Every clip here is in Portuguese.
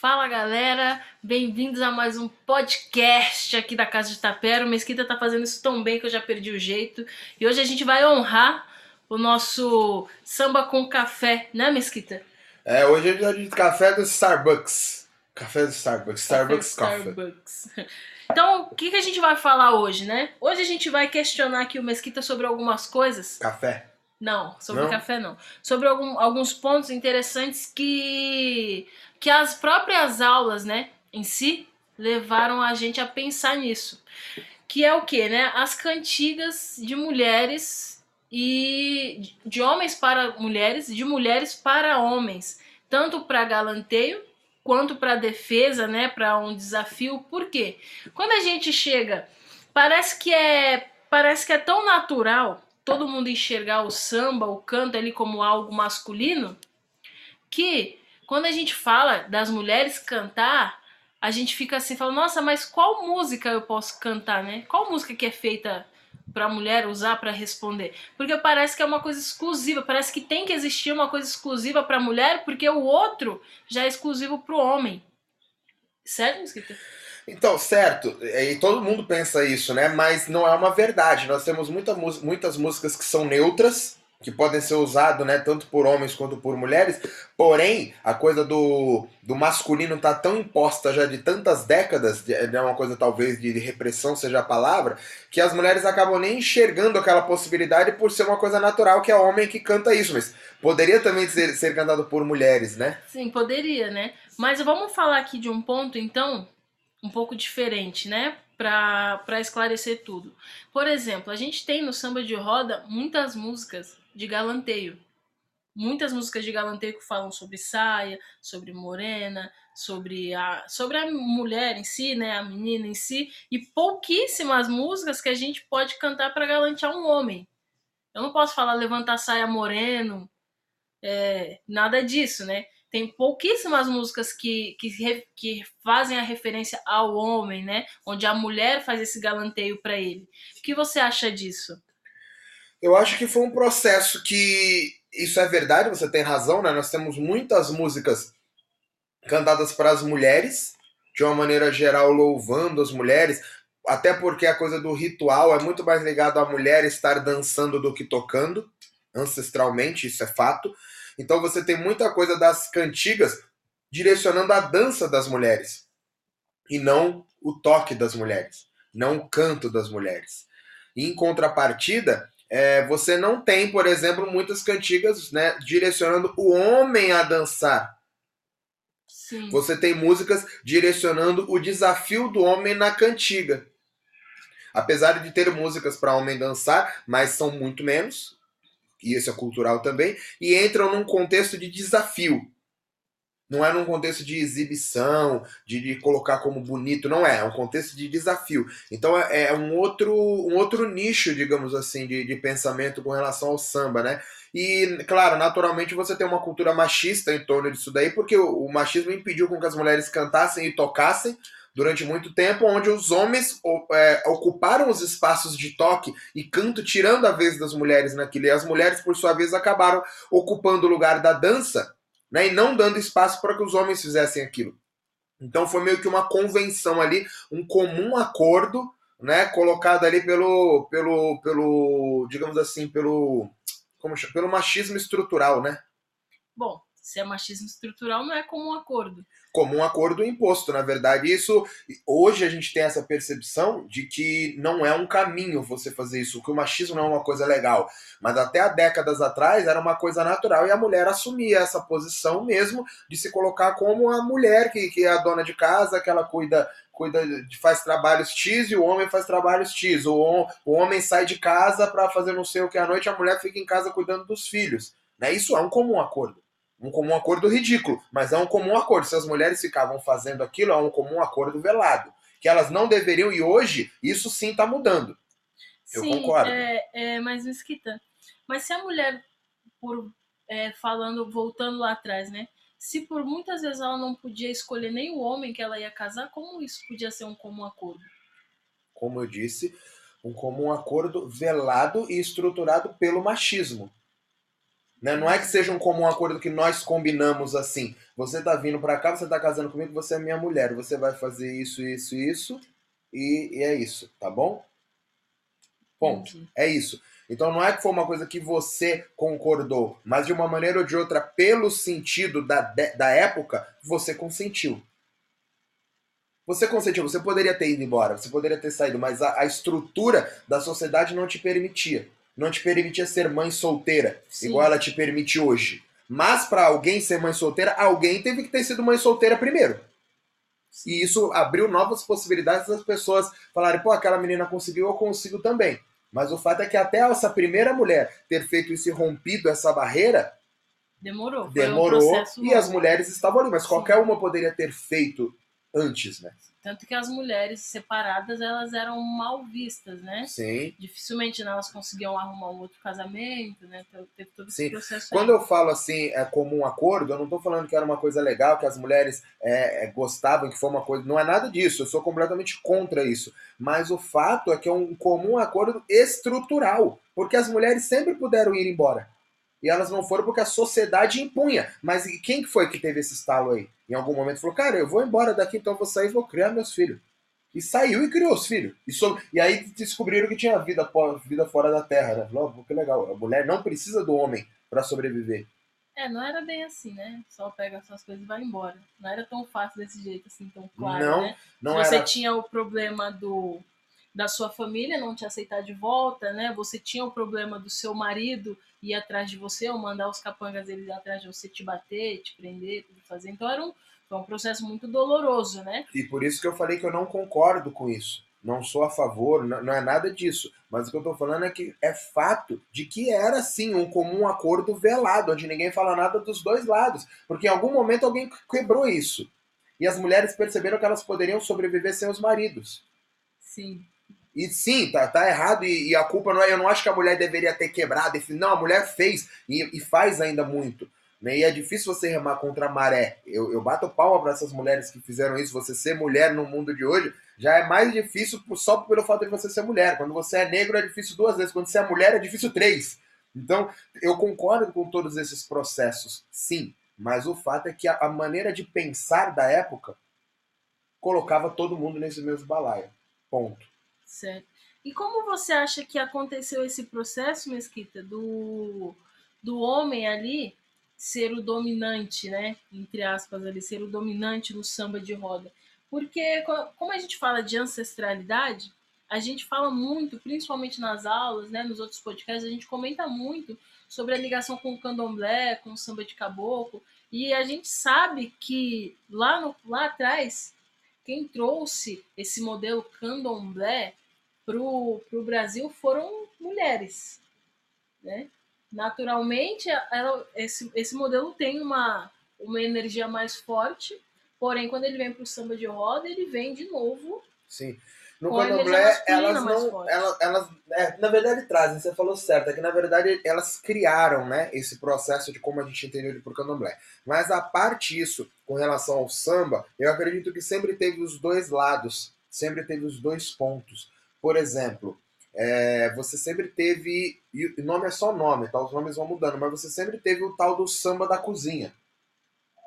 Fala galera, bem-vindos a mais um podcast aqui da Casa de Tapera. O Mesquita tá fazendo isso tão bem que eu já perdi o jeito. E hoje a gente vai honrar o nosso samba com café, né, Mesquita? É, hoje é dia de café do Starbucks. Café do Starbucks, Starbucks Café. Starbucks. Então, o que, que a gente vai falar hoje, né? Hoje a gente vai questionar aqui o Mesquita sobre algumas coisas. Café. Não, sobre Não? café não. Sobre algum- alguns pontos interessantes que, que as próprias aulas, né, em si, levaram a gente a pensar nisso. Que é o quê, né? As cantigas de mulheres e de- de homens para mulheres, de mulheres para homens, tanto para galanteio quanto para defesa, né, para um desafio. Por quê? Quando a gente chega, parece que é parece que é tão natural todo mundo enxergar o samba, o canto ali como algo masculino, que quando a gente fala das mulheres cantar, a gente fica assim, fala, nossa, mas qual música eu posso cantar, né? Qual música que é feita pra mulher usar pra responder? Porque parece que é uma coisa exclusiva, parece que tem que existir uma coisa exclusiva pra mulher, porque o outro já é exclusivo pro homem. Certo, Mosquita? Então, certo, e todo mundo pensa isso, né? Mas não é uma verdade. Nós temos muita muitas músicas que são neutras, que podem ser usadas, né, tanto por homens quanto por mulheres. Porém, a coisa do, do masculino tá tão imposta já de tantas décadas, é uma coisa talvez de repressão seja a palavra, que as mulheres acabam nem enxergando aquela possibilidade por ser uma coisa natural que é homem que canta isso. Mas poderia também ser, ser cantado por mulheres, né? Sim, poderia, né? Mas vamos falar aqui de um ponto, então, um pouco diferente, né? Pra esclarecer tudo. Por exemplo, a gente tem no samba de roda muitas músicas de galanteio. Muitas músicas de galanteio que falam sobre saia, sobre morena, sobre a, sobre a mulher em si, né? A menina em si. E pouquíssimas músicas que a gente pode cantar para galantear um homem. Eu não posso falar levantar saia moreno, é, nada disso, né? Tem pouquíssimas músicas que, que, que fazem a referência ao homem, né? Onde a mulher faz esse galanteio para ele. O que você acha disso? Eu acho que foi um processo que. Isso é verdade, você tem razão, né? Nós temos muitas músicas cantadas para as mulheres, de uma maneira geral, louvando as mulheres, até porque a coisa do ritual é muito mais ligado à mulher estar dançando do que tocando, ancestralmente, isso é fato. Então você tem muita coisa das cantigas direcionando a dança das mulheres, e não o toque das mulheres, não o canto das mulheres. Em contrapartida, é, você não tem, por exemplo, muitas cantigas né, direcionando o homem a dançar. Sim. Você tem músicas direcionando o desafio do homem na cantiga. Apesar de ter músicas para homem dançar, mas são muito menos, e isso é cultural também, e entram num contexto de desafio. Não é num contexto de exibição, de, de colocar como bonito, não é. É um contexto de desafio. Então é, é um, outro, um outro nicho, digamos assim, de, de pensamento com relação ao samba, né? E, claro, naturalmente você tem uma cultura machista em torno disso daí, porque o, o machismo impediu com que as mulheres cantassem e tocassem durante muito tempo, onde os homens é, ocuparam os espaços de toque e canto, tirando a vez das mulheres naquilo. E as mulheres, por sua vez, acabaram ocupando o lugar da dança né, e não dando espaço para que os homens fizessem aquilo. Então foi meio que uma convenção ali, um comum acordo, né, colocado ali pelo, pelo, pelo, digamos assim, pelo, como chama? pelo machismo estrutural, né? Bom, se é machismo estrutural, não é como um acordo. Imposto, na verdade. Isso hoje a gente tem essa percepção de que não é um caminho você fazer isso, que o machismo não é uma coisa legal. Mas até há décadas atrás era uma coisa natural e a mulher assumia essa posição mesmo de se colocar como a mulher que, que é a dona de casa, que ela cuida, cuida faz trabalhos X e o homem faz trabalhos X. O, o homem sai de casa para fazer não sei o que à noite, a mulher fica em casa cuidando dos filhos. Né? Isso é um comum acordo. Um comum acordo ridículo, mas é um comum acordo. Se as mulheres ficavam fazendo aquilo, é um comum acordo velado. Que elas não deveriam, e hoje isso sim está mudando. Eu Sim, concordo. É, é mais mesquita. Mas se a mulher, por é, falando, voltando lá atrás, né? Se por muitas vezes ela não podia escolher nem o homem que ela ia casar, como isso podia ser um comum acordo? Como eu disse, um comum acordo velado e estruturado pelo machismo. Né? Não é que seja um comum acordo que nós combinamos assim. Você tá vindo para cá, você tá casando comigo, você é minha mulher. Você vai fazer isso, isso, isso. E, e é isso, tá bom? Ponto. É isso. Então não é que foi uma coisa que você concordou, mas de uma maneira ou de outra, pelo sentido da, da época, você consentiu. Você consentiu, você poderia ter ido embora, você poderia ter saído, mas a, a estrutura da sociedade não te permitia. Não te permitia ser mãe solteira, Sim. igual ela te permite hoje. Mas para alguém ser mãe solteira, alguém teve que ter sido mãe solteira primeiro. E isso abriu novas possibilidades das pessoas falarem, pô, aquela menina conseguiu, eu consigo também. Mas o fato é que até essa primeira mulher ter feito isso e rompido essa barreira, Demorou. Um demorou processo e as mulheres estavam ali. Mas Sim. qualquer uma poderia ter feito antes, né? Tanto que as mulheres separadas, elas eram mal vistas, né? Sim. Dificilmente né, elas conseguiam arrumar um outro casamento, né? Então, teve todo esse Sim. processo Quando aí. eu falo assim, é comum acordo, eu não estou falando que era uma coisa legal, que as mulheres é, é, gostavam, que foi uma coisa. Não é nada disso, eu sou completamente contra isso. Mas o fato é que é um comum acordo estrutural, porque as mulheres sempre puderam ir embora. E elas não foram porque a sociedade impunha. Mas quem que foi que teve esse estalo aí? Em algum momento falou, cara, eu vou embora daqui, então eu vou sair e vou criar meus filhos. E saiu e criou os filhos. E, so- e aí descobriram que tinha vida, vida fora da terra, né? Falou, "Oh, que legal, a mulher não precisa do homem para sobreviver. É, não era bem assim, né? Só pega suas coisas e vai embora. Não era tão fácil desse jeito, assim, tão claro, Não, né? Não você era. tinha o problema do da sua família não te aceitar de volta, né? Você tinha o problema do seu marido ir atrás de você ou mandar os capangas dele atrás de você te bater, te prender, tudo fazer. Então era um, foi um processo muito doloroso, né? E por isso que eu falei que eu não concordo com isso. Não sou a favor, não, não é nada disso. Mas o que eu tô falando é que é fato de que era sim um comum acordo velado, onde ninguém fala nada dos dois lados. Porque em algum momento alguém quebrou isso. E as mulheres perceberam que elas poderiam sobreviver sem os maridos. Sim. E sim, tá, tá errado, e, e a culpa não é. Eu não acho que a mulher deveria ter quebrado. Não, a mulher fez e, e faz ainda muito. Né? E é difícil você remar contra a maré. Eu, eu bato palma para essas mulheres que fizeram isso. Você ser mulher no mundo de hoje já é mais difícil só pelo fato de você ser mulher. Quando você é negro é difícil duas vezes. Quando você é mulher é difícil três. Então, eu concordo com todos esses processos, sim. Mas o fato é que a, a maneira de pensar da época colocava todo mundo nesse mesmo balaio. Ponto. Certo. E como você acha que aconteceu esse processo, Mesquita, do, do homem ali ser o dominante, né? Entre aspas, ali, ser o dominante no samba de roda? Porque, co- como a gente fala de ancestralidade, a gente fala muito, principalmente nas aulas, né? Nos outros podcasts, a gente comenta muito sobre a ligação com o candomblé, com o samba de caboclo. E a gente sabe que lá, no, lá atrás, quem trouxe esse modelo candomblé para o Brasil foram mulheres. Né? Naturalmente, ela- esse, esse modelo tem uma, uma energia mais forte, porém, quando ele vem para o samba de roda, ele vem de novo. Sim. No a candomblé, elas não. Elas, elas é, na verdade, trazem, você falou certo, é que na verdade elas criaram né, esse processo de como a gente entendeu ele por candomblé. Mas a parte isso, com relação ao samba, eu acredito que sempre teve os dois lados, sempre teve os dois pontos. Por exemplo, é, você sempre teve. E o nome é só nome, tá? Os nomes vão mudando, mas você sempre teve o tal do samba da cozinha.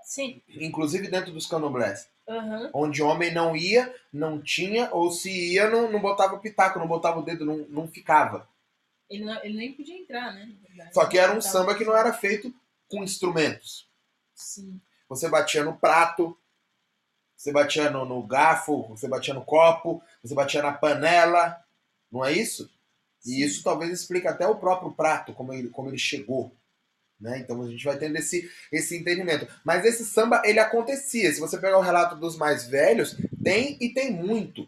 Sim. Inclusive dentro dos candomblés. Aham. Onde homem não ia, não tinha, ou se ia, não, não botava o pitaco, não botava o dedo, não, não ficava. Ele, não- ele nem podia entrar, né? Só que era um samba que não era feito com instrumentos. Sim. Você batia no prato, você batia no, no garfo, você batia no copo, você batia na panela, não é isso? E Sim. isso talvez explique até o próprio prato, como ele, como ele chegou. Né? Então a gente vai tendo esse, esse entendimento. Mas esse samba, ele acontecia. Se você pegar o relato dos mais velhos, tem e tem muito.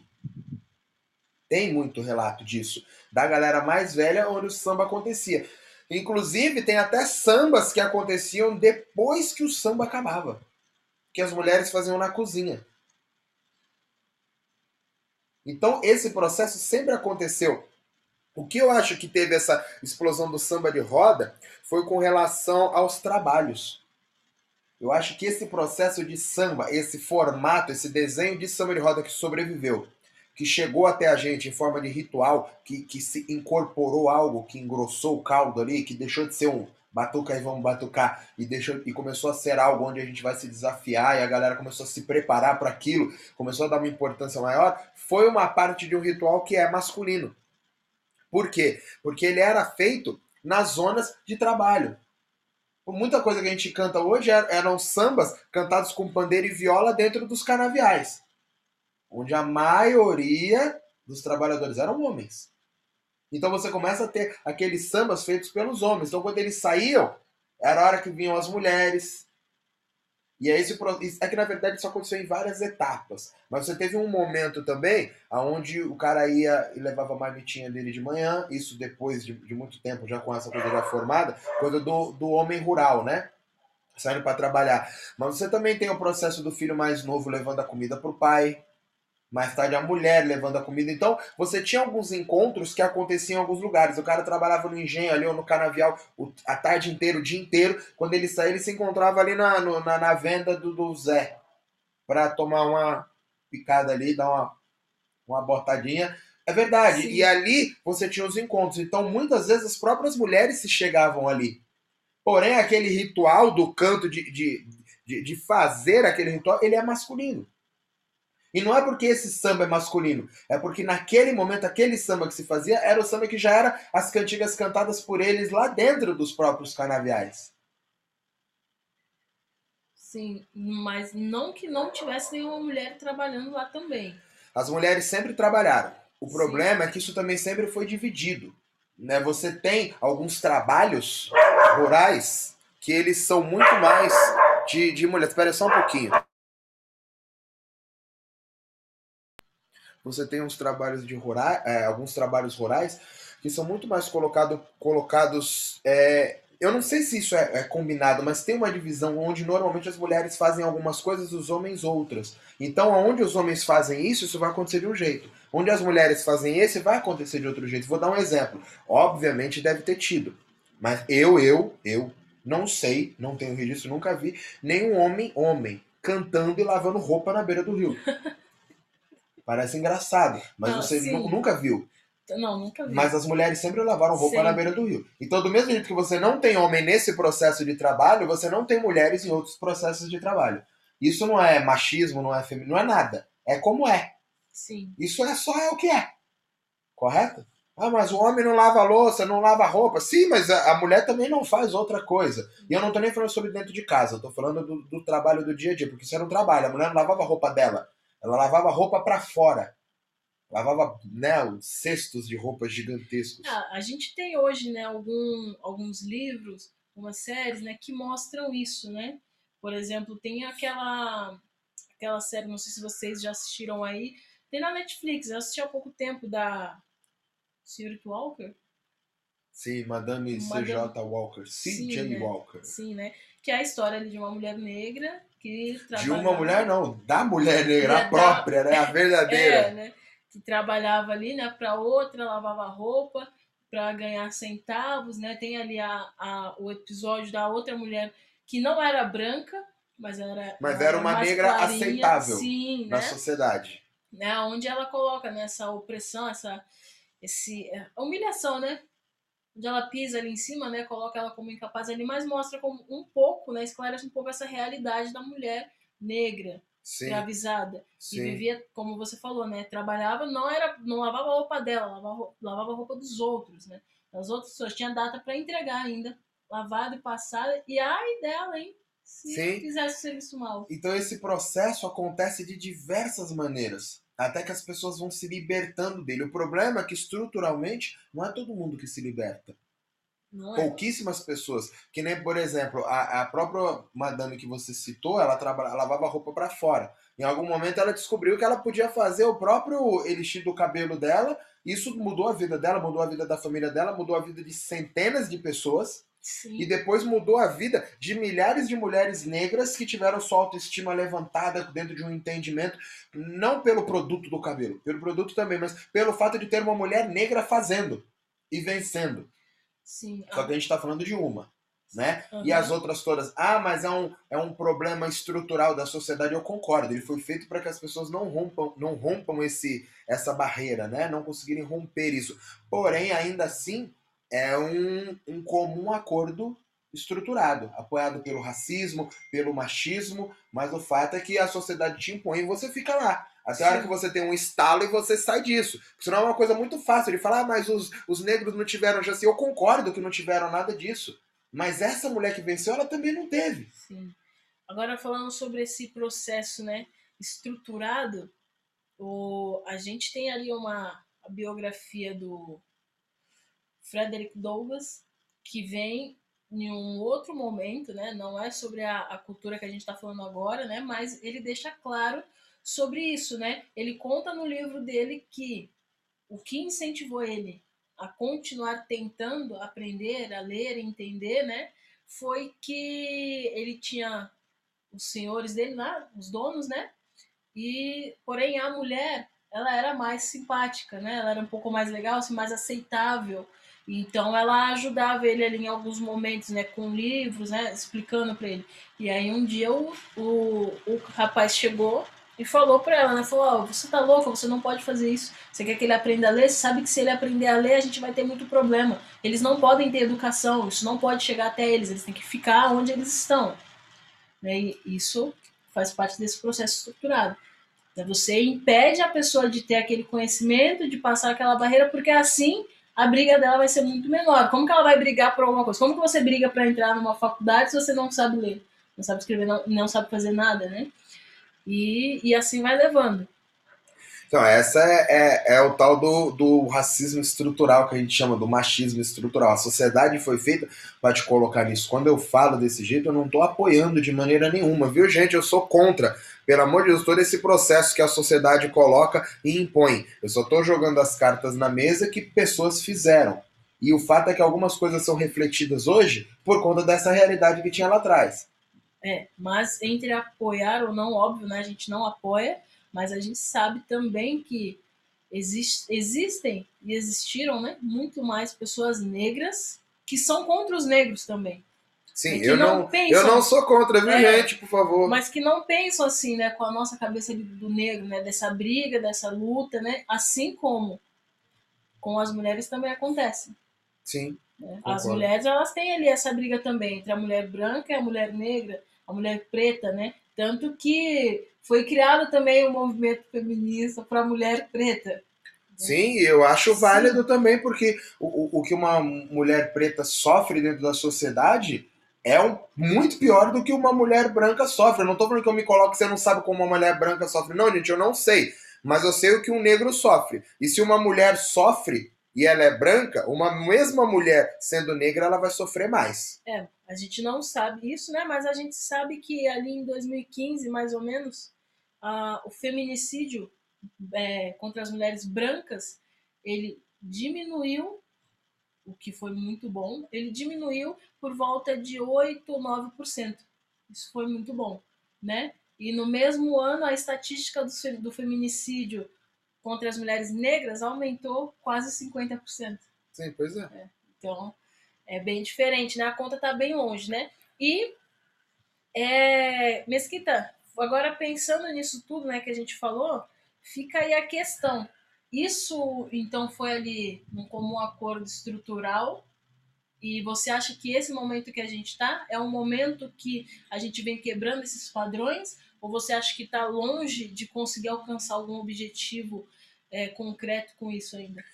Tem muito relato disso. Da galera mais velha, onde o samba acontecia. Inclusive, tem até sambas que aconteciam depois que o samba acabava. Que as mulheres faziam na cozinha. Então, esse processo sempre aconteceu. O que eu acho que teve essa explosão do samba de roda foi com relação aos trabalhos. Eu acho que esse processo de samba, esse formato, esse desenho de samba de roda que sobreviveu, que chegou até a gente em forma de ritual, que, que se incorporou algo, que engrossou o caldo ali, que deixou de ser um, batuca e vamos batucar e deixou e começou a ser algo onde a gente vai se desafiar e a galera começou a se preparar para aquilo, começou a dar uma importância maior, foi uma parte de um ritual que é masculino. Por quê? Porque ele era feito nas zonas de trabalho. Muita coisa que a gente canta hoje eram sambas cantados com pandeiro e viola dentro dos canaviais, onde a maioria dos trabalhadores eram homens. Então você começa a ter aqueles sambas feitos pelos homens. Então quando eles saíam, era a hora que vinham as mulheres. E aí esse é que na verdade isso aconteceu em várias etapas. Mas você teve um momento também onde o cara ia e levava a marmitinha dele de manhã, isso depois de, de muito tempo, já com essa coisa já formada, coisa do, do homem rural, né? Saindo para trabalhar. Mas você também tem o processo do filho mais novo levando a comida para o pai, mais tarde a mulher levando a comida. Então, você tinha alguns encontros que aconteciam em alguns lugares. O cara trabalhava no engenho ali ou no canavial a tarde inteira, o dia inteiro. Quando ele saía, ele se encontrava ali na, no, na, na, venda do, do Zé para tomar uma picada ali, dar uma, uma botadinha. É verdade. Sim. E ali você tinha os encontros. Então, muitas vezes as próprias mulheres se chegavam ali. Porém, aquele ritual do canto de, de, de, de fazer aquele ritual, ele é masculino. E não é porque esse samba é masculino, é porque naquele momento, aquele samba que se fazia era o samba que já era as cantigas cantadas por eles lá dentro dos próprios canaviais. Sim, mas não que não tivesse nenhuma mulher trabalhando lá também. As mulheres sempre trabalharam. O Sim. problema é que isso também sempre foi dividido. Né? Você tem alguns trabalhos rurais que eles são muito mais de, de mulher. Espera só um pouquinho. Você tem uns trabalhos de rurais, é, alguns trabalhos rurais que são muito mais colocado, colocados. É, eu não sei se isso é, é, combinado, mas tem uma divisão onde normalmente as mulheres fazem algumas coisas e os homens outras. Então, onde os homens fazem isso, isso vai acontecer de um jeito. Onde as mulheres fazem esse, vai acontecer de outro jeito. Vou dar um exemplo. Obviamente deve ter tido. Mas eu, eu, eu não sei, não tenho registro, nunca vi nenhum homem, homem, cantando e lavando roupa na beira do rio. Parece engraçado, mas não, você nunca viu. Não, nunca vi. Mas as mulheres sempre lavaram roupa na beira do rio. Então, do mesmo jeito que você não tem homem nesse processo de trabalho, você não tem mulheres em outros processos de trabalho. Isso não é machismo, não é feminismo, não é nada. É como é. Sim. Isso é só é o que é. Correto? Ah, mas o homem não lava louça, não lava roupa. Sim, mas a, a, mulher também não faz outra coisa. E eu não tô nem falando sobre dentro de casa, eu tô falando do, do trabalho do dia a dia, porque isso era um trabalho. A mulher não lavava a roupa dela. Ela lavava roupa para fora. Lavava né, cestos de roupas gigantescos. Ah, a gente tem hoje né, algum, alguns livros, algumas séries né, que mostram isso. Né? Por exemplo, tem aquela, aquela série, não sei se vocês já assistiram aí, tem na Netflix, eu assisti há pouco tempo da Senhorita Walker. Sim, Madame, Madame... C.J. Walker. C.J. Né? Walker. Sim, né? Que é a história de uma mulher negra que De uma mulher, não, da mulher negra, a própria, né? A verdadeira. É, né? Que trabalhava ali, né, para outra, lavava roupa para ganhar centavos, né? Tem ali a, a, o episódio da outra mulher que não era branca, mas era. Mas era, uma negra clarinha, aceitável sim, na né? sociedade. Né? Onde ela coloca nessa né, opressão, essa esse, é, humilhação, né? Onde ela pisa ali em cima, né, coloca ela como incapaz ali, mas mostra como um pouco, né, esclarece um pouco essa realidade da mulher negra, Sim. escravizada, Sim. e vivia, como você falou, né, trabalhava, não era, não lavava a roupa dela, lavava, lavava a roupa dos outros, né, as outras pessoas tinha data para entregar ainda, lavada e passada, e ai dela, hein, se Sim. fizesse o serviço mal. Então esse processo acontece de diversas maneiras até que as pessoas vão se libertando dele. O problema é que estruturalmente não é todo mundo que se liberta. Não é. Pouquíssimas pessoas. Que nem, por exemplo, a, a própria madame que você citou, ela, traba, ela lavava roupa para fora. Em algum momento ela descobriu que ela podia fazer o próprio elixir do cabelo dela. Isso mudou a vida dela, mudou a vida da família dela, mudou a vida de centenas de pessoas. Sim. E depois mudou a vida de milhares de mulheres negras que tiveram sua autoestima levantada dentro de um entendimento, não pelo produto do cabelo, pelo produto também, mas pelo fato de ter uma mulher negra fazendo e vencendo. Sim. Só que a gente está falando de uma. Né? Uhum. E as outras todas, ah, mas é um, é um problema estrutural da sociedade, eu concordo. Ele foi feito para que as pessoas não rompam, não rompam esse, essa barreira, né? não conseguirem romper isso. Porém, ainda assim, é um, um comum acordo estruturado, apoiado pelo racismo, pelo machismo, mas o fato é que a sociedade te impõe e você fica lá. Até a hora que você tem um estalo e você sai disso. Senão é uma coisa muito fácil de falar, ah, mas os, os negros não tiveram já assim. Eu concordo que não tiveram nada disso. Mas essa mulher que venceu, ela também não teve. Sim. Agora falando sobre esse processo, né, estruturado, o, a gente tem ali uma biografia do Frederick Douglass, que vem em um outro momento, né? Não é sobre a, a cultura que a gente está falando agora, né? Mas ele deixa claro sobre isso, né? Ele conta no livro dele que o que incentivou ele a continuar tentando aprender, a ler, entender, né? Foi que ele tinha os senhores dele lá, os donos, né? E porém a mulher, ela era mais simpática, né? Ela era um pouco mais legal, assim, mais aceitável. Então ela ajudava ele ali em alguns momentos, né, com livros, né, explicando para ele. E aí um dia o, o, o rapaz chegou e falou para ela, né, falou: oh, "Você tá louca, você não pode fazer isso. Você quer que ele aprenda a ler? Sabe que se ele aprender a ler, a gente vai ter muito problema. Eles não podem ter educação, isso não pode chegar até eles, eles têm que ficar onde eles estão." Né? E isso faz parte desse processo estruturado. Você impede a pessoa de ter aquele conhecimento, de passar aquela barreira, porque assim a briga dela vai ser muito menor. Como que ela vai brigar por alguma coisa? Como que você briga para entrar numa faculdade se você não sabe ler, não sabe escrever, não, não sabe fazer nada, né? E, e assim vai levando. Então, essa é, é, é, o tal do, do racismo estrutural que a gente chama, do machismo estrutural. A sociedade foi feita para te colocar nisso. Quando eu falo desse jeito, eu não estou apoiando de maneira nenhuma, viu, gente? Eu sou contra. Pelo amor de Deus, todo esse processo que a sociedade coloca e impõe. Eu só estou jogando as cartas na mesa que pessoas fizeram. E o fato é que algumas coisas são refletidas hoje por conta dessa realidade que tinha lá atrás. É, mas entre apoiar ou não, óbvio, né? A gente não apoia mas a gente sabe também que exist, existem e existiram né, muito mais pessoas negras que são contra os negros também. Sim, eu não, não pensam, eu não sou contra, viu, é, gente, por favor. Mas que não pensam assim, né, com a nossa cabeça do negro, né, dessa briga, dessa luta, né, assim como com as mulheres também acontece. Sim. Né? As mulheres, elas têm ali essa briga também entre a mulher branca e a mulher negra, a mulher preta, né? Tanto que foi criado também o um movimento feminista para a mulher preta. Sim, eu acho válido Sim. também, porque o, o que uma mulher preta sofre dentro da sociedade é um, muito pior do que uma mulher branca sofre. Eu não estou falando que eu me coloco você não sabe como uma mulher branca sofre. Não, gente, eu não sei. Mas eu sei o que um negro sofre. E se uma mulher sofre e ela é branca, uma mesma mulher sendo negra, ela vai sofrer mais. É, a gente não sabe isso, né? Mas a gente sabe que ali em 2015, mais ou menos, uh, o feminicídio é, contra as mulheres brancas ele diminuiu, o que foi muito bom, ele diminuiu por volta de 8 ou 9%. Isso foi muito bom, né? E no mesmo ano, a estatística do, do feminicídio contra as mulheres negras aumentou quase 50%. Sim, pois é. é. Então, é bem diferente, né? A conta tá bem longe, né? E, é, Mesquita, Agora, pensando nisso tudo né, que a gente falou, fica aí a questão. Isso, então, foi ali um comum acordo estrutural e você acha que esse momento que a gente está é um momento que a gente vem quebrando esses padrões? Ou você acha que está longe de conseguir alcançar algum objetivo é, concreto com isso ainda?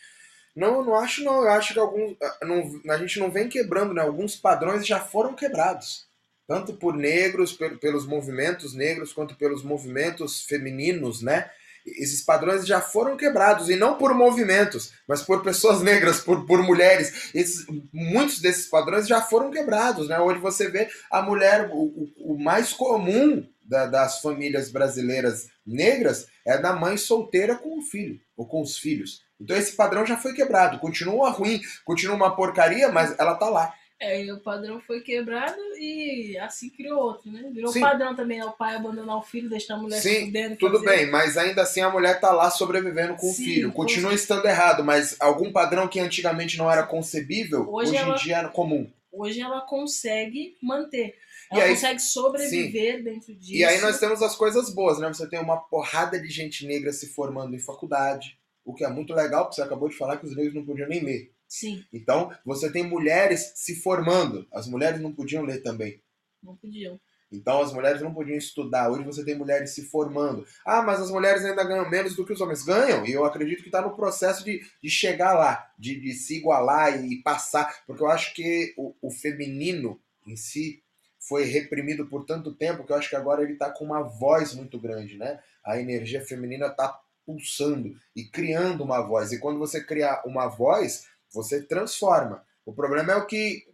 Não, eu não acho não. Eu acho que alguns, não, a gente não vem quebrando, né? Alguns padrões já foram quebrados tanto por negros, pelos movimentos negros, quanto pelos movimentos femininos, né? Esses padrões já foram quebrados, e não por movimentos, mas por pessoas negras, por, por mulheres. Esses, muitos desses padrões já foram quebrados, né? Hoje você vê a mulher, o, o mais comum da, das famílias brasileiras negras é da mãe solteira com o filho, ou com os filhos. Então esse padrão já foi quebrado. Continua ruim, continua uma porcaria, mas ela tá lá. É, e o padrão foi quebrado e assim criou outro, né? Virou Sim. padrão também, né? o pai abandonar o filho, deixar a mulher Sim, fudendo, tudo fazer... bem, mas ainda assim a mulher tá lá sobrevivendo com Sim, o filho. Continua estando errado, mas algum padrão que antigamente não era concebível, hoje, hoje ela... em dia é comum. Hoje ela consegue manter. Ela aí, consegue sobreviver sim. dentro disso. E aí nós temos as coisas boas, né? Você tem uma porrada de gente negra se formando em faculdade, o que é muito legal, porque você acabou de falar que os negros não podiam nem ler. Sim, Então, você tem mulheres se formando. As mulheres não podiam ler também. não podiam. Então, as mulheres não podiam estudar. Hoje você tem mulheres se formando. Ah, mas as mulheres ainda ganham menos do que os homens. Ganham, e eu acredito que está no processo de, de chegar lá, de, de se igualar e passar. Porque eu acho que o, o feminino em si foi reprimido por tanto tempo que eu acho que agora ele está com uma voz muito grande, né? A energia feminina está pulsando e criando uma voz. E quando você cria uma voz, você transforma. O problema é o que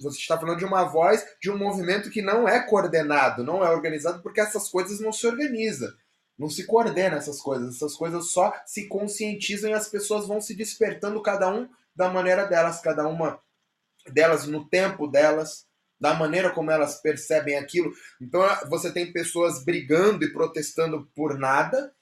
você está falando de uma voz de um movimento que não é coordenado, não é organizado, porque essas coisas não se organizam. Não se coordena essas coisas. Essas coisas só se conscientizam e as pessoas vão se despertando, cada um da maneira delas, cada uma delas no tempo delas, da maneira como elas percebem aquilo. Então você tem pessoas brigando e protestando por nada,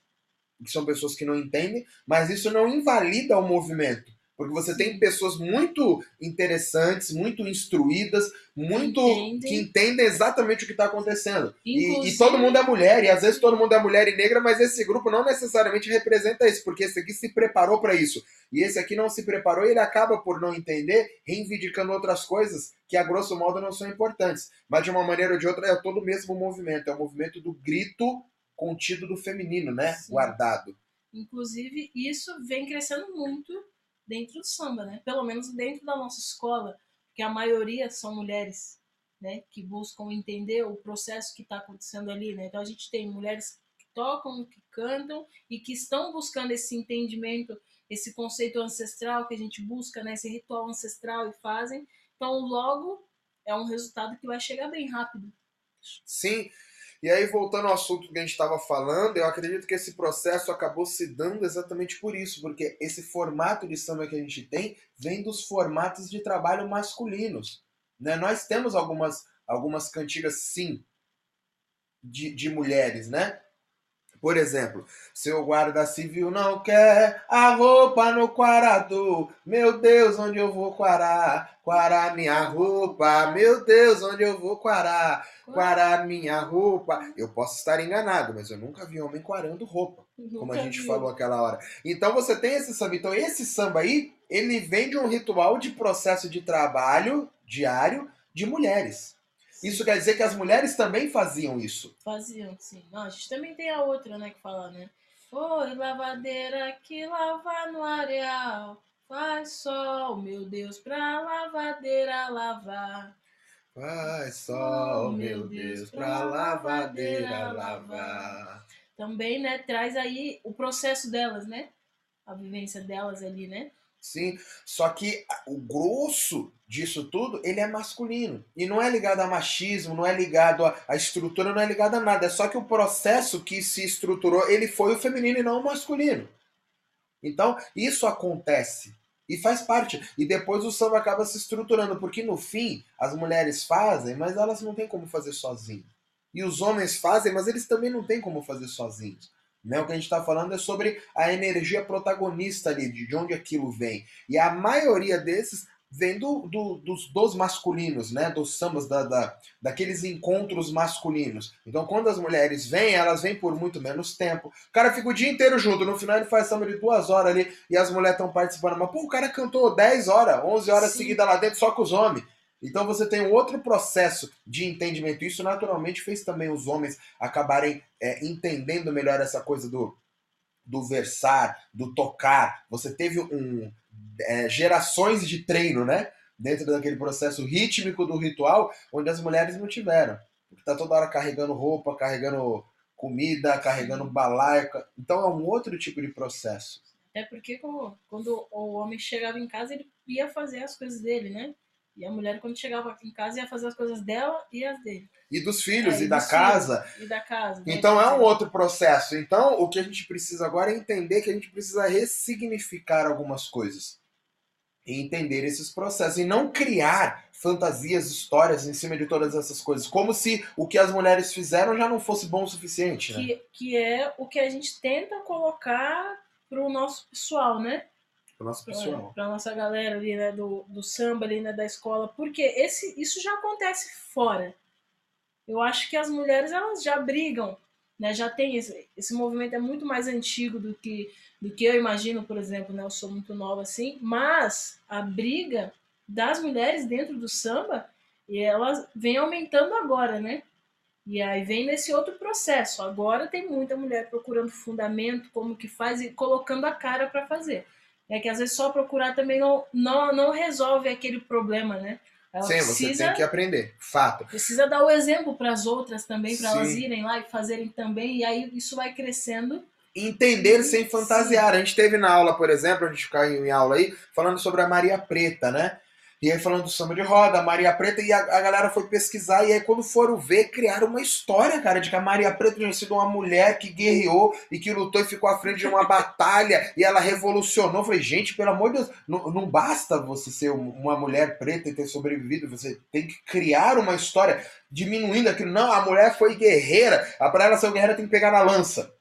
que são pessoas que não entendem, mas isso não invalida o movimento. Porque você tem pessoas muito interessantes, muito instruídas, muito Entendem. que entendem exatamente o que está acontecendo. E, e todo mundo é mulher, e às vezes todo mundo é mulher e negra, mas esse grupo não necessariamente representa isso, porque esse aqui se preparou para isso. E esse aqui não se preparou e ele acaba por não entender, reivindicando outras coisas que, a grosso modo, não são importantes. Mas de uma maneira ou de outra, é todo o mesmo movimento. É o movimento do grito contido do feminino, né? Sim. Guardado. Inclusive, isso vem crescendo muito dentro do samba, né? Pelo menos dentro da nossa escola, que a maioria são mulheres, né? Que buscam entender o processo que está acontecendo ali, né? Então a gente tem mulheres que tocam, que cantam e que estão buscando esse entendimento, esse conceito ancestral que a gente busca, né? Esse ritual ancestral e fazem. Então, logo é um resultado que vai chegar bem rápido. Sim. E aí, voltando ao assunto que a gente estava falando, eu acredito que esse processo acabou se dando exatamente por isso, porque esse formato de samba que a gente tem vem dos formatos de trabalho masculinos. Né? Nós temos algumas, algumas cantigas, sim, de, de mulheres, né? Por exemplo, seu guarda civil não quer a roupa no quarado. Meu Deus, onde eu vou quarar? Quarar minha roupa. Meu Deus, onde eu vou quarar? Quarar minha roupa. Eu posso estar enganado, mas eu nunca vi homem quarando roupa, como a Nunca gente vi. falou aquela hora. Então você tem esse samba. Então esse samba aí, ele vem de um ritual de processo de trabalho diário de mulheres. Isso quer dizer que as mulheres também faziam isso. Faziam, sim. Não, a gente também tem a outra, né, que fala, né? Oi, lavadeira que lava no areal. Faz sol, meu Deus, pra lavadeira lavar. Faz sol, Oh, meu Deus, pra lavadeira lavar. Também, né, traz aí o processo delas, né? A vivência delas ali, né? Sim, só que o grosso disso tudo, ele é masculino. E não é ligado a machismo, não é ligado a, a estrutura, não é ligado a nada. É só que o processo que se estruturou, ele foi o feminino e não o masculino. Então, isso acontece. E faz parte. E depois o samba acaba se estruturando, porque no fim, as mulheres fazem, mas elas não têm como fazer sozinhas. E os homens fazem, mas eles também não têm como fazer sozinhos. Né? O que a gente está falando é sobre a energia protagonista ali, de onde aquilo vem. E a maioria desses vem do, do- dos, dos masculinos, né? Dos sambas, da, da- daqueles encontros masculinos. Então, quando as mulheres vêm, elas vêm por muito menos tempo. O cara fica o dia inteiro junto, no final ele faz samba de duas horas ali e as mulheres estão participando. Mas, pô, o cara cantou 10 horas, 11 horas Sim. seguidas lá dentro só com os homens. Então você tem um outro processo de entendimento. Isso naturalmente fez também os homens acabarem é, entendendo melhor essa coisa do, do versar, do tocar. Você teve um é, gerações de treino, né? Dentro daquele processo rítmico do ritual, onde as mulheres não tiveram. Porque tá toda hora carregando roupa, carregando comida, carregando balaio. ca- Então é um outro tipo de processo. Até porque quando o homem chegava em casa, ele ia fazer as coisas dele, né? E a mulher, quando chegava em casa, ia fazer as coisas dela e as dele. E dos filhos É, e, e da casa. E da casa. né? Então é um outro processo. Então o que a gente precisa agora é entender que a gente precisa ressignificar algumas coisas. E entender esses processos. E não criar fantasias, histórias em cima de todas essas coisas. Como se o que as mulheres fizeram já não fosse bom o suficiente. Né? Que, que é o que a gente tenta colocar pro nosso pessoal, né? O nosso pessoal. Pra nossa galera ali, né? Do, do samba ali, né? Da escola. Porque esse, isso já acontece fora. Eu acho que as mulheres, elas já brigam né? Já tem esse, esse movimento é muito mais antigo do que do que eu imagino, por exemplo, né? Eu sou muito nova assim, mas a briga das mulheres dentro do samba e ela vem aumentando agora, né? E aí vem nesse outro processo. Agora tem muita mulher procurando fundamento, como que faz e colocando a cara para fazer. É que às vezes só procurar também não, não, não resolve aquele problema, né? Ela Sim, precisa, você tem que aprender, fato. Precisa dar o exemplo para as outras também, para elas irem lá e fazerem também, e aí isso vai crescendo. Entender sem fantasiar. Sim. A gente teve na aula, por exemplo, a gente caiu em aula aí, falando sobre a Maria Preta, né? E aí falando do samba de roda, Maria Preta, e a, a, galera foi pesquisar, e aí quando foram ver, criaram uma história, cara, de que a Maria Preta tinha sido uma mulher que guerreou e que lutou e ficou à frente de uma batalha, e ela revolucionou. Eu falei, gente, pelo amor de Deus, não, não basta você ser uma mulher preta e ter sobrevivido, você tem que criar uma história diminuindo aquilo. Não, a mulher foi guerreira, para ela ser guerreira tem que pegar na lança.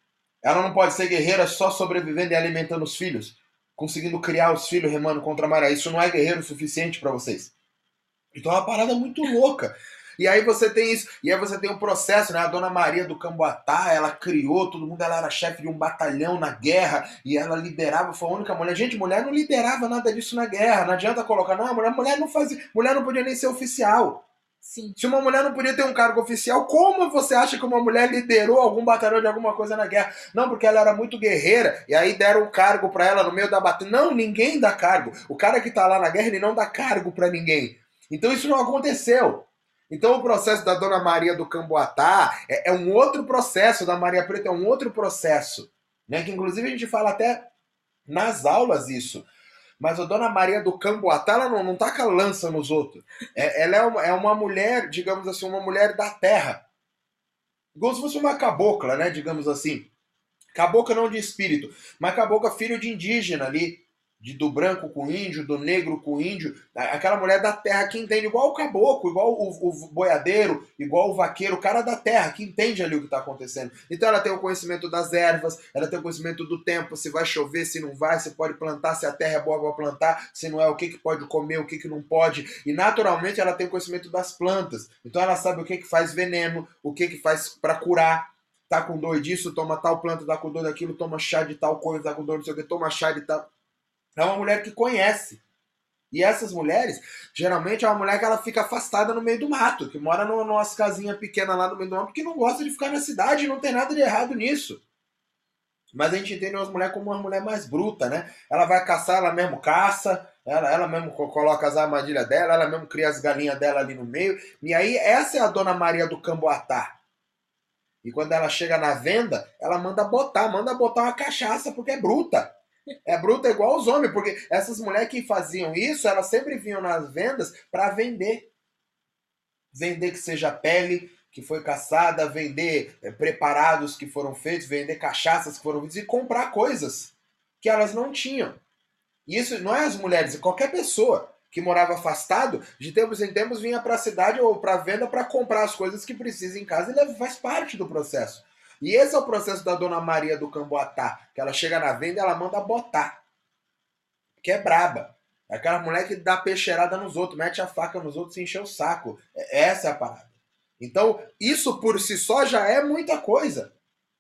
Ela não pode ser guerreira só sobrevivendo e alimentando os filhos conseguindo criar os filhos remando contra a maré. Isso não é guerreiro o suficiente para vocês. Então é uma parada muito louca. E aí você tem isso, e aí você tem um processo, né? A dona Maria do Camboatá, ela criou, todo mundo, ela era chefe de um batalhão na guerra, e ela liderava, foi a única mulher. Gente, mulher não liderava nada disso na guerra. Não adianta colocar, não, mulher, mulher não fazia, mulher não podia nem ser oficial. Sim. Se uma mulher não podia ter um cargo oficial, como você acha que uma mulher liderou algum batalhão de alguma coisa na guerra? Não, porque ela era muito guerreira e aí deram um cargo para ela no meio da batalha. Não, ninguém dá cargo. O cara que tá lá na guerra, ele não dá cargo para ninguém. Então isso não aconteceu. Então o processo da Dona Maria do Camboatá é, é um outro processo, da Maria Preta é um outro processo. Né? Que inclusive a gente fala até nas aulas isso. Mas a Dona Maria do Camboatá, ela não, não taca lança nos outros. É, ela é uma, é uma mulher, digamos assim, uma mulher da terra. Como se fosse uma cabocla, né? Digamos assim. Cabocla não de espírito, mas cabocla filho de indígena ali de, do branco com índio, do negro com índio, aquela mulher da terra que entende, igual o caboclo, igual o, o boiadeiro, igual o vaqueiro, o cara da terra, que entende ali o que está acontecendo. Então ela tem o conhecimento das ervas, ela tem o conhecimento do tempo, se vai chover, se não vai, se pode plantar, se a terra é boa para plantar, se não é, o que, que pode comer, o que, que não pode. E naturalmente ela tem o conhecimento das plantas, então ela sabe o que, que faz veneno, o que, que faz para curar. Tá com dor disso, toma tal planta, tá com dor daquilo, toma chá de tal coisa, tá com dor não sei o que, toma chá de tal é uma mulher que conhece. E essas mulheres, geralmente é uma mulher que ela fica afastada no meio do mato, que mora numa, casinha pequena lá no meio do mato, porque não gosta de ficar na cidade não tem nada de errado nisso. Mas a gente entende uma mulher como uma mulher mais bruta, né? Ela vai caçar, ela mesmo caça, ela, ela mesmo coloca as armadilhas dela, ela mesmo cria as galinhas dela ali no meio. E aí, essa é a Dona Maria do Camboatá. E quando ela chega na venda, ela manda botar, manda botar uma cachaça, porque é bruta. É bruta igual os homens, porque essas mulheres que faziam isso, elas sempre vinham nas vendas para vender. Vender que seja pele que foi caçada, vender é, preparados que foram feitos, vender cachaças que foram feitas e comprar coisas que elas não tinham. E isso não é as mulheres, é qualquer pessoa que morava afastado, de tempos em tempos vinha para a cidade ou para venda para comprar as coisas que precisa em casa e faz parte do processo. E esse é o processo da Dona Maria do Camboatá, que ela chega na venda e ela manda botar. Que é braba. É aquela mulher que dá peixeirada nos outros, mete a faca nos outros e enche o saco. É, essa é a parada. Então, isso por si só já é muita coisa.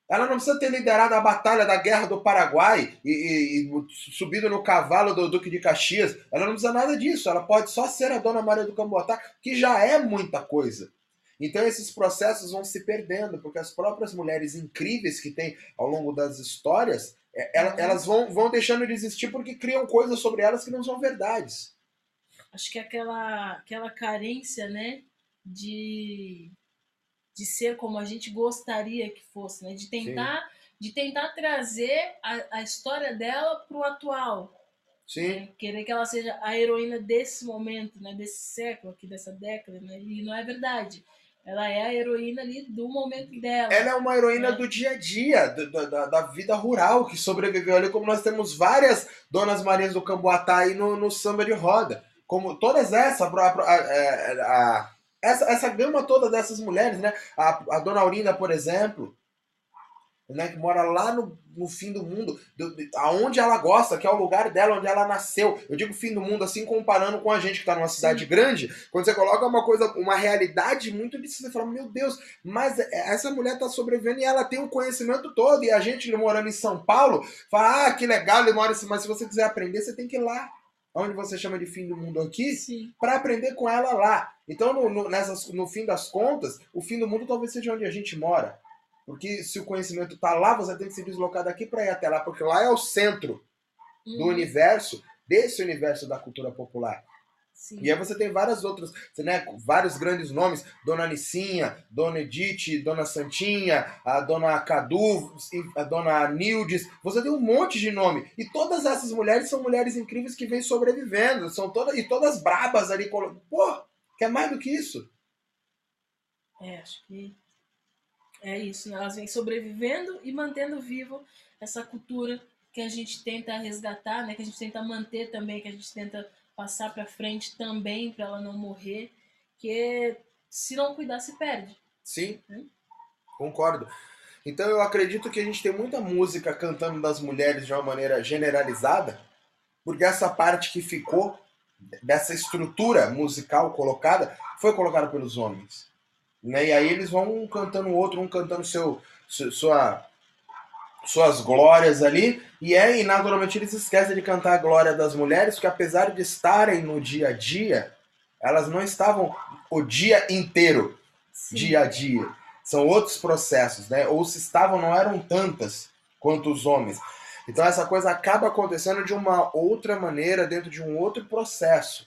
Ela não precisa ter liderado a batalha da Guerra do Paraguai e, e, e, subido no cavalo do Duque de Caxias. Ela não precisa nada disso. Ela pode só ser a Dona Maria do Camboatá, que já é muita coisa. Então esses processos vão se perdendo, porque as próprias mulheres incríveis que tem ao longo das histórias, é, uhum. elas vão, vão deixando de existir porque criam coisas sobre elas que não são verdades. Acho que aquela, aquela carência, né, de, de ser como a gente gostaria que fosse, né, de tentar, de tentar trazer a, a história dela para o atual, Sim. Né? Querer que ela seja a heroína desse momento, né? Desse século aqui, dessa década, né? E não é verdade. Ela é a heroína ali do momento dela. Ela é uma heroína né? do dia a dia, do, da, da vida rural, que sobreviveu ali, como nós temos várias Donas Marias do Camboatá aí no, no samba de roda. Como todas essas, a, a, é, a, essa, essa gama toda dessas mulheres, né? A, a Dona Aurinda, por exemplo, né, que mora lá no, no fim do mundo, do, de, aonde ela gosta, que é o lugar dela, onde ela nasceu. Eu digo fim do mundo assim, comparando com a gente que está numa cidade Sim. grande, quando você coloca uma coisa, uma realidade muito difícil, você fala, meu Deus, mas essa mulher está sobrevivendo e ela tem o conhecimento todo, e a gente morando em São Paulo, fala, ah, que legal, ele mora assim, mas se você quiser aprender, você tem que ir lá. Onde você chama de fim do mundo aqui, para aprender com ela lá. Então, no, no, nessas, no fim das contas, o fim do mundo talvez seja onde a gente mora. Porque se o conhecimento está lá, você tem que se deslocar daqui para ir até lá, porque lá é o centro do uhum. universo, desse universo da cultura popular. Sim. E aí você tem várias outras, né, vários grandes nomes, Dona Nicinha, Dona Edith, Dona Santinha, a Dona Cadu, a Dona Nildes, você tem um monte de nome. E todas essas mulheres são mulheres incríveis que vêm sobrevivendo, são todas e todas brabas ali, pô, quer mais do que isso? É, acho que é isso, né? elas vêm sobrevivendo e mantendo vivo essa cultura que a gente tenta resgatar, né? que a gente tenta manter também, que a gente tenta passar para frente também para ela não morrer, que se não cuidar se perde. Sim, hum? concordo. Então eu acredito que a gente tem muita música cantando das mulheres de uma maneira generalizada, porque essa parte que ficou dessa estrutura musical colocada foi colocada pelos homens. Né? E aí eles vão um cantando o outro, um cantando seu, sua, suas glórias ali. E é, e naturalmente eles esquecem de cantar a glória das mulheres, porque apesar de estarem no dia a dia, elas não estavam o dia inteiro, Sim. dia a dia. São outros processos, né? Ou se estavam, não eram tantas quanto os homens. Então essa coisa acaba acontecendo de uma outra maneira, dentro de um outro processo.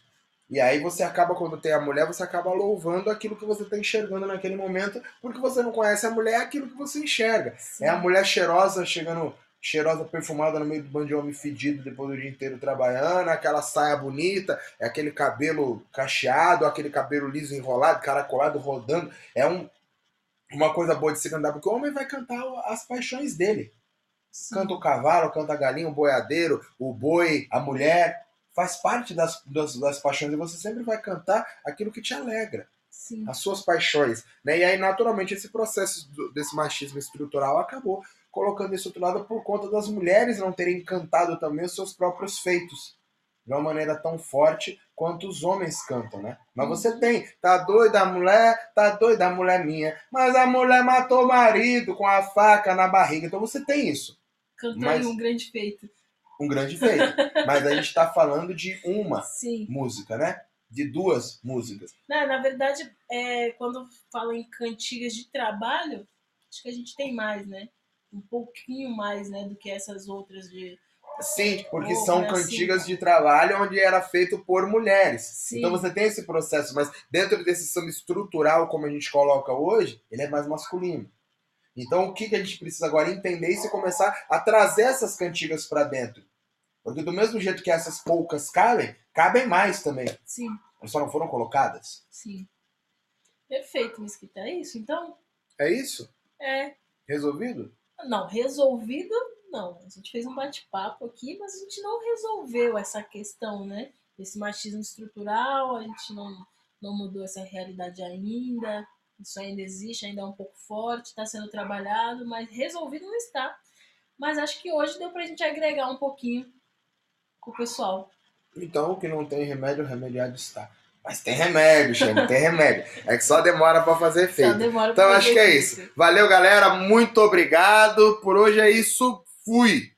E aí você acaba, quando tem a mulher, você acaba louvando aquilo que você está enxergando naquele momento, porque você não conhece a mulher, é aquilo que você enxerga. Sim. É a mulher cheirosa chegando, cheirosa, perfumada no meio do bando de homem fedido depois do dia inteiro trabalhando, aquela saia bonita, é aquele cabelo cacheado, aquele cabelo liso enrolado, caracolado, rodando. É um, uma coisa boa de se cantar, porque o homem vai cantar as paixões dele. Sim. Canta o cavalo, canta a galinha, o boiadeiro, o boi, a mulher faz parte das, das, das, paixões e você sempre vai cantar aquilo que te alegra. Sim. As suas paixões. Né? E aí, naturalmente, esse processo do, desse machismo estrutural acabou colocando isso outro lado por conta das mulheres não terem cantado também os seus próprios feitos de uma maneira tão forte quanto os homens cantam, né? Mas você uhum. tem, tá doida a mulher, tá doida a mulher minha, mas a mulher matou o marido com a faca na barriga. Então você tem isso. Cantando mas... um grande feito um grande feito. Mas a gente está falando de uma Sim. música, né? De duas músicas. Não, na verdade, é, quando fala em cantigas de trabalho, acho que a gente tem mais, né? Um pouquinho mais, né, do que essas outras de. Sim, porque são cantigas assim. de trabalho onde era feito por mulheres. Sim. Então você tem esse processo, mas dentro desse estrutural, como a gente coloca hoje, ele é mais masculino. Então o que, que a gente precisa agora entender e começar a trazer essas cantigas para dentro. Porque do mesmo jeito que essas poucas cabem, cabem mais também. Sim. Elas só não foram colocadas. Sim. Perfeito, Mesquita. É isso, então? É isso? É. Resolvido? Não, resolvido não. A gente fez um bate-papo aqui, mas a gente não resolveu essa questão, né? Esse machismo estrutural, a gente não, não mudou essa realidade ainda. Isso ainda existe, ainda é um pouco forte, está sendo trabalhado, mas resolvido não está. Mas acho que hoje deu para a gente agregar um pouquinho com o pessoal. Então, o que não tem remédio, remediado está. Mas tem remédio, Xane, tem remédio. É que só demora para fazer efeito. Então, acho que é isso. Valeu, galera. Muito obrigado. Por hoje é isso. Fui.